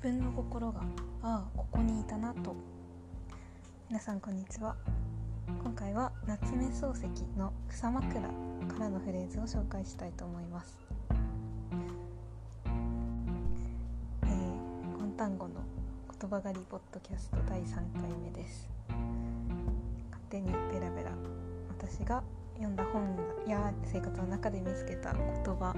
分の心がああここにいたなと。皆さんこんにちは。今回は夏目漱石の草枕からのフレーズを紹介したいと思います。えー、今単語の言葉狩りポッドキャスト第3回目です。勝手にベラベラ。私が読んだ本や生活の中で見つけた言葉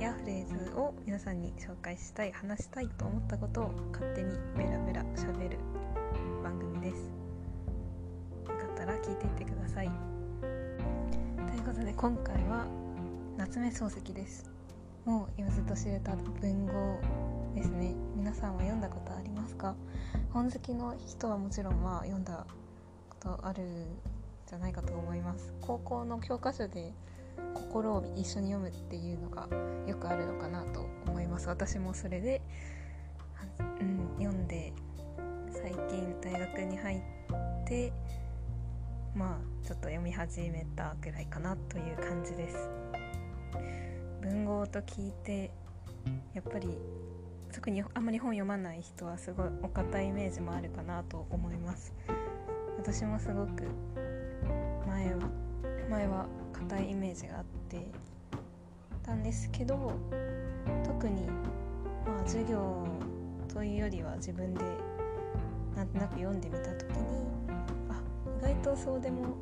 やフレーズを皆さんに紹介したい話したいと思ったことを勝手にベラベラしゃべる番組です。よかったら聞いていってください。ということで今回は夏目漱石です。もう言わずと知れた文豪ですね。皆さんは読んだことありますか？本好きの人はもちろんまあ読んだことあるじゃないかと思います。高校の教科書で心を一緒に読むっていうのがよくあるのかなと思います。私もそれで、うん、読んで最近大学に入ってまあちょっと読み始めたぐらいかなという感じです。文豪と聞いてやっぱり特にあんまり本読まない人はすごいお堅いイメージもあるかなと思います。私もすごく前は前は硬いイメージがあってたんですけど特にまあ授業というよりは自分でなんとなく読んでみた時にあ意外とそうでも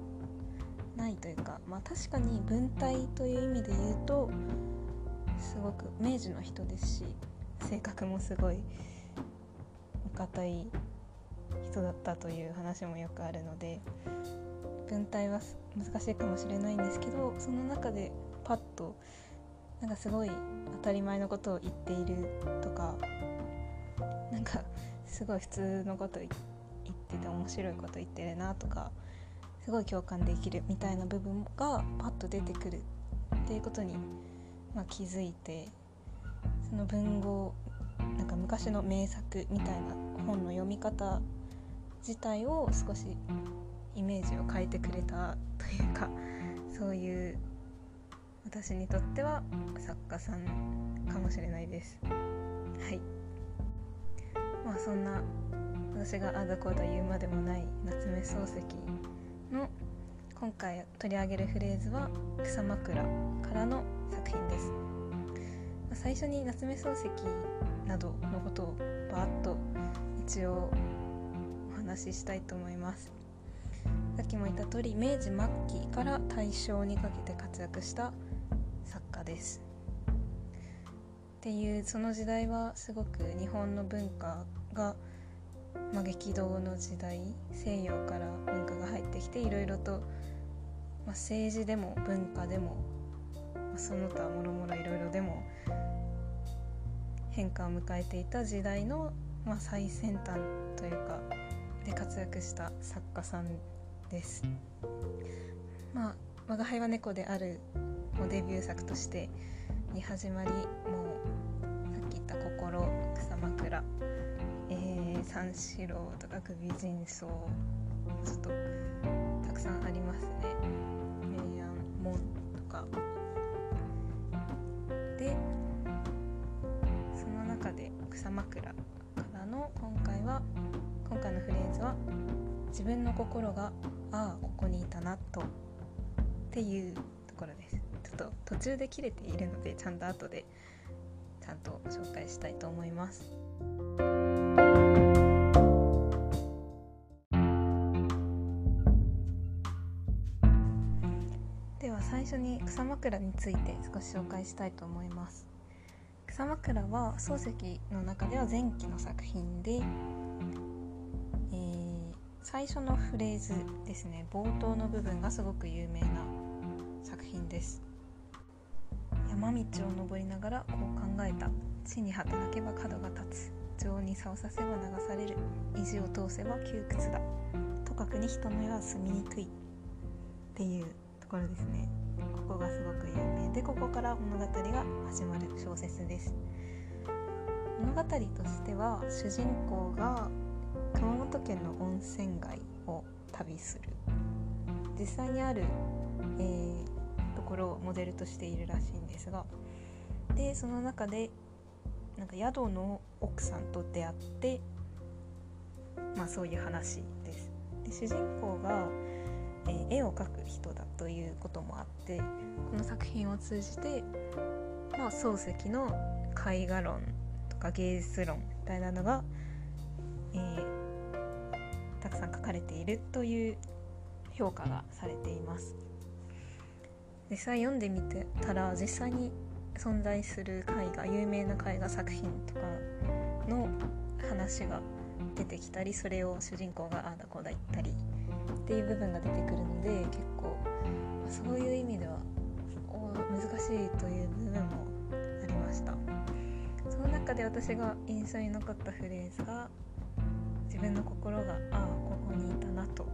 ないというかまあ確かに文体という意味で言うとすごく明治の人ですし性格もすごいお堅い人だったという話もよくあるので文体は難しいかもしれないんですけどその中でパッとなんかすごい当たり前のことを言っているとかなんかすごい普通のこと言ってて面白いこと言ってるなとかすごい共感できるみたいな部分がパッと出てくるっていうことに、まあ、気づいてその文豪なんか昔の名作みたいな本の読み方自体を少しメージを変えてくれたというかそういう私にとっては作家さんかもしれないです。はい。まあそんな私があだこうだ言うまでもない夏目漱石の今回取り上げるフレーズは「草枕」からの作品です。最初に夏目漱石などのことをバーッと一応お話ししたいと思います。きも言った通り明治末期から大正にかけて活躍した作家です。っていうその時代はすごく日本の文化が、まあ、激動の時代西洋から文化が入ってきていろいろと、まあ、政治でも文化でも、まあ、その他もろもろいろいろでも変化を迎えていた時代の、まあ、最先端というかで活躍した作家さんです。まあ「我が輩は猫である」をデビュー作としてに始まりもうさっき言った「心」「草枕」えー「三四郎」とか「首人相」ちょっとたくさんありますね「明暗門」とか。でその中で「草枕」からの今回は今回のフレーズは「自分の心がああここにいたなとっていうところです。ちょっと途中で切れているのでちゃんと後でちゃんと紹介したいと思います。では最初に草枕について少し紹介したいと思います。草枕は漱石の中では前期の作品で最初のフレーズですね。冒頭の部分がすごく有名な作品です。山道を登りながらこう考えた。地に働けば角が立つ。情に差をさせば流される。意地を通せば窮屈だ。とかくに人の世は住みにくい。っていうところですね。ここがすごく有名でここから物語が始まる小説です。物語としては主人公が熊本県の温泉街を旅する。実際にある、えー、ところをモデルとしているらしいんですがでその中でなんか宿の奥さんと出会ってまあそういう話です。で主人公が、えー、絵を描く人だということもあってこの作品を通じて、まあ、漱石の絵画論とか芸術論みたいなのが、えー、たくさん書かれているという評価がされています。実際読んでみてたら実際に存在する絵画有名な絵画作品とかの話が出てきたりそれを主人公がああだこうだ言ったりっていう部分が出てくるので結構そういう意味では難しいという部分もありました。その中で私が印象に残ったフレーズが自分の心がああここにいたなとっ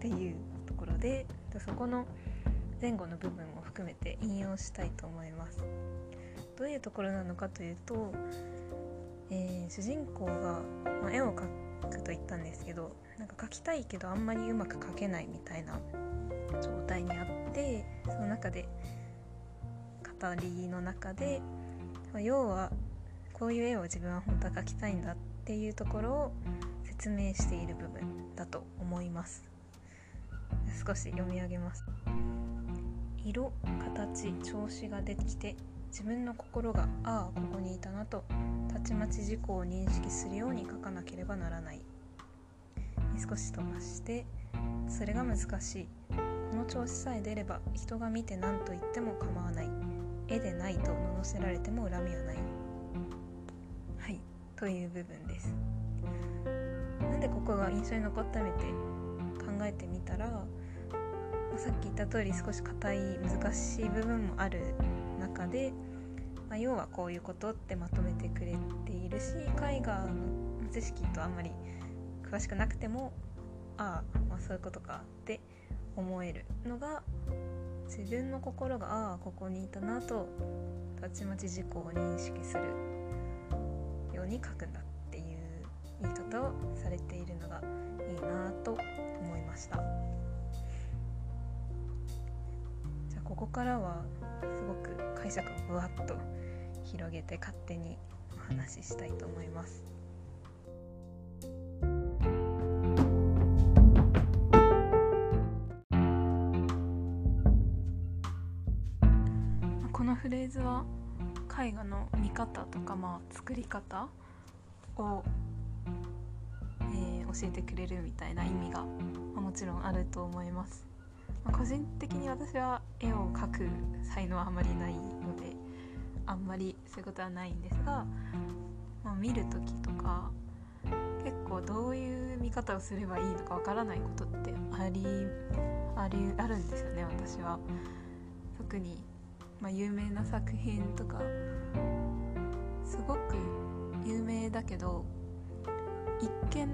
ていうところでそこの前後の部分も含めて引用したいと思います。どういうところなのかというとえー、主人公が、まあ、絵を描くと言ったんですけどなんか描きたいけどあんまりうまく描けないみたいな状態にあってその中で語りの中で、まあ、要はこういう絵を自分は本当は描きたいんだっていうところを説明している部分だと思います。少し読み上げます。色形調子ができて自分の心がああここにいたなとたちまち事故を認識するように書かなければならない。少し飛ばしてそれが難しい。この調子さえ出れば人が見て何と言っても構わない。絵でないと罵られても恨みはない。はいという部分です。でここが印象に残っためて考えてみたらさっき言った通り少し硬い難しい部分もある中で、まあ、要はこういうことってまとめてくれているし絵画の知識とあんまり詳しくなくてもああ、まあ、そういうことかって思えるのが自分の心がああここにいたなとたちまち自己を認識するように書くんだって方をされているのがいいなと思いましたじゃあここからはすごく解釈をぶわっと広げて勝手にお話ししたいと思います。このフレーズは絵画の見方とか、まあ、作り方を、教えてくれるみたいな意味が、まあ、もちろんあると思います。まあ、個人的に私は絵を描く才能はあまりないのであんまりそういうことはないんですが、まあ、見る時とか結構どういう見方をすればいいのかわからないことってありありあるんですよね私は。特に、まあ、有名な作品とかすごく有名だけど一見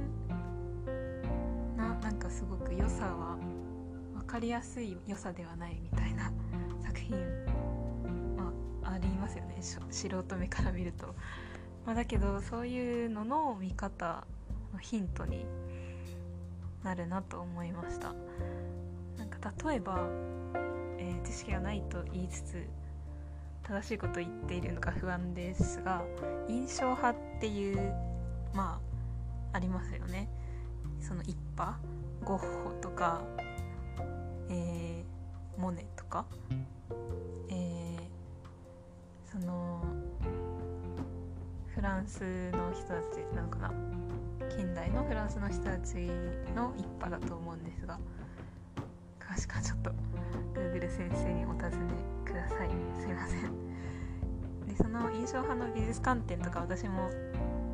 かすごく良さはかりやすい良さではないみたいな作品、まあ、ありますよね。素人目から見ると。まあ、だけどそういうのの見方のヒントになるなと思いました。なんか例えば、えー、知識がないと言いつつ正しいことを言っているのか不安ですが印象派っていうまあありますよね。その一派ゴッホとかえー、モネとか、えー、そのフランスの人たちなのかな近代のフランスの人たちの一派だと思うんですが詳しくはちょっと Google 先生にお尋ねください。すいません。でその印象派の美術観点とか私も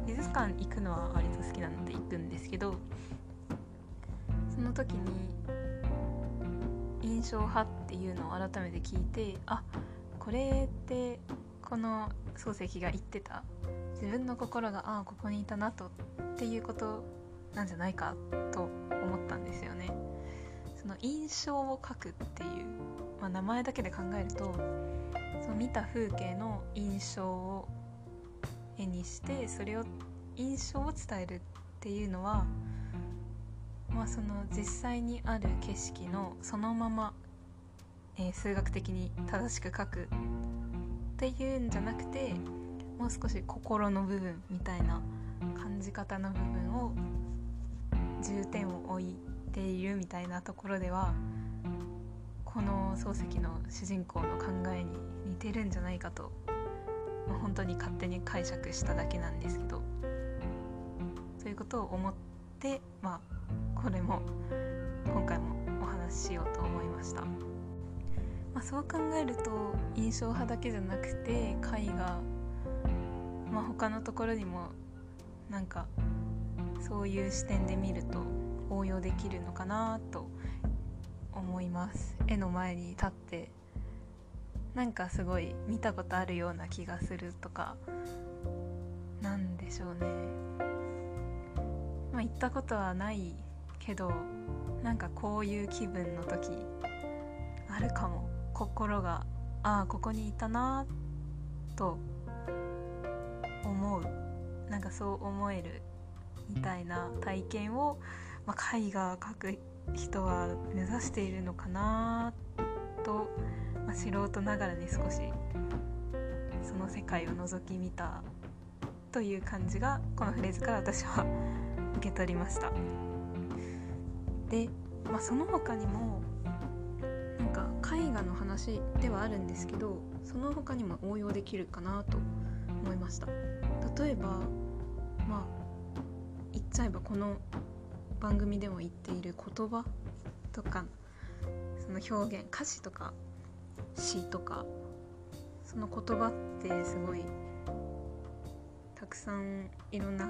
美術館行くのは割と好きなので行くんですけどの時に印象派っていうのを改めて聞いてあこれってこの漱石が言ってた自分の心がああここにいたなとっていうことなんじゃないかと思ったんですよね。その印象を書くっていう、まあ、名前だけで考えるとその見た風景の印象を絵にしてそれを印象を伝えるっていうのはまあ、その実際にある景色のそのまま、えー、数学的に正しく書くっていうんじゃなくてもう少し心の部分みたいな感じ方の部分を重点を置いているみたいなところではこの漱石の主人公の考えに似てるんじゃないかと本当に勝手に解釈しただけなんですけどそういうことを思ってまあこれも今回もお話ししようと思いました、まあ、そう考えると印象派だけじゃなくて絵画まあ他のところにもなんかそういう視点で見ると応用できるのかなと思います。絵の前に立ってなんかすごい見たことあるような気がするとかなんでしょうね。まあ行ったことはないけどなんかこういう気分の時あるかも。心がああここにいたなと思う。なんかそう思えるみたいな体験を、まあ、絵画描く人は目指しているのかなと、まあ、素人ながらに少しその世界を覗き見たという感じがこのフレーズから私は受け取りました。で、まあ、その他にもなんか絵画の話ではあるんですけどその他にも応用できるかなと思いました。例えばまあ言っちゃえばこの番組でも言っている言葉とかその表現歌詞とか詩とかその言葉ってすごいたくさんいろんな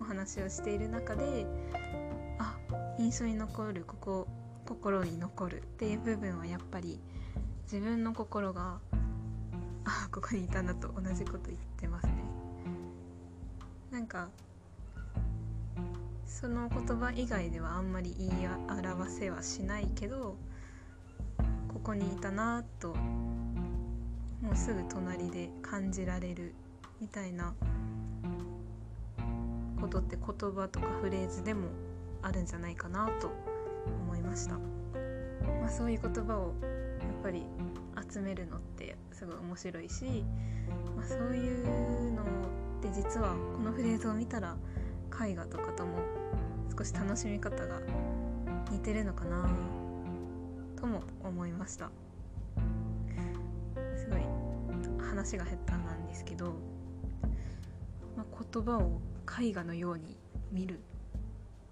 お話をしている中で印象に残るここ心に残るっていう部分はやっぱり自分の心があここにいたなと同じこと言ってますね。なんかその言葉以外ではあんまり言い表せはしないけどここにいたなともうすぐ隣で感じられるみたいなことって言葉とかフレーズでもあるんじゃないかなと思いました、まあ、そういう言葉をやっぱり集めるのってすごい面白いし、まあ、そういうのって実はこのフレーズを見たら絵画とかとも少し楽しみ方が似てるのかなとも思いました。すごい話が下手なんですけど、まあ、言葉を絵画のように見る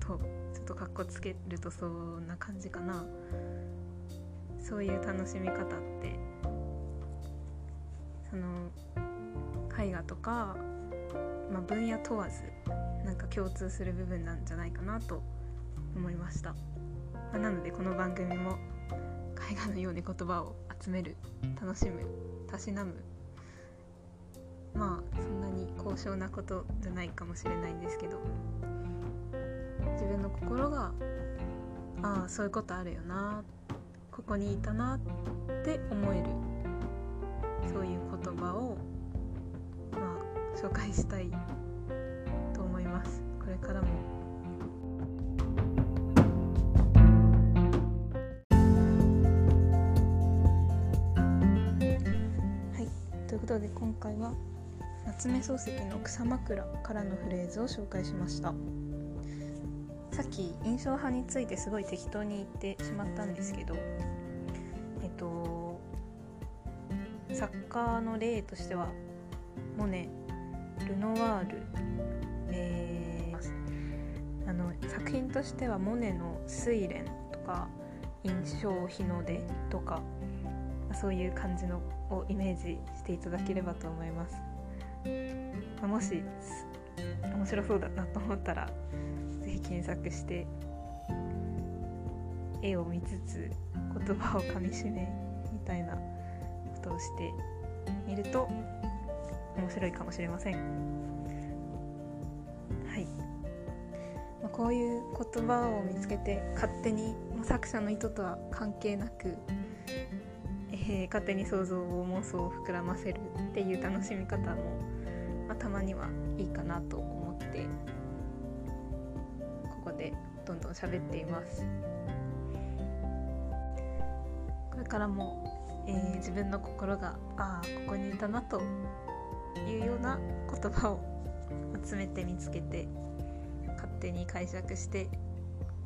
とちょっとかっこつけるとそんな感じかな。そういう楽しみ方って。その絵画とか、まあ、分野問わずなんか共通する部分なんじゃないかなと思いました、まあ、なのでこの番組も絵画のように言葉を集める楽しむたしなむ。まあそんなに高尚なことじゃないかもしれないんですけど。自分の心がああそういうことあるよな。ここにいたなって思える。そういう言葉をまあ紹介したいます。これからも。はい。ということで今回は夏目漱石の草枕からのフレーズを紹介しましたさっき印象派についてすごい適当に言ってしまったんですけどえっと作家の例としてはモネルノワールえー、あの作品としてはモネの「睡蓮」とか「印象日の出」とかそういう感じのをイメージしていただければと思います、ま、もし面白そうだなと思ったら検索して絵を見つつ言葉をかみしめみたいなことをしてみると面白いかもしれません。はい。まこういう言葉を見つけて勝手に作者の意図とは関係なく、えー、勝手に想像を妄想を膨らませるっていう楽しみ方も、まあ、たまにはいいかなと思ってこ喋っています。これからも、えー、自分の心がああここにいたなというような言葉を集めて見つけて勝手に解釈して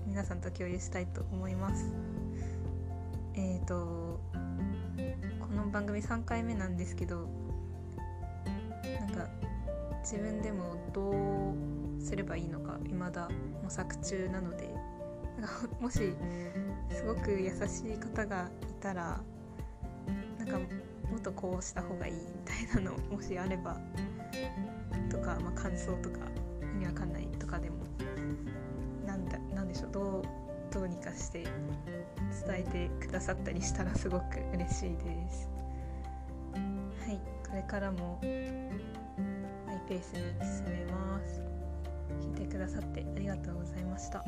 皆さんと共有したいと思います。えっ、ー、とこの番組3回目なんですけどなんか自分でもどうすればいいのか未だ模索中なので。なんかもしすごく優しい方がいたらなんかもっとこうした方がいいみたいなのもしあればとか、まあ、感想とか意味わかんないとかでもなんだなんでしょうどうどうにかして伝えてくださったりしたらすごく嬉しいです。はいこれからもマイペースに進めます。聞いてくださってありがとうございました。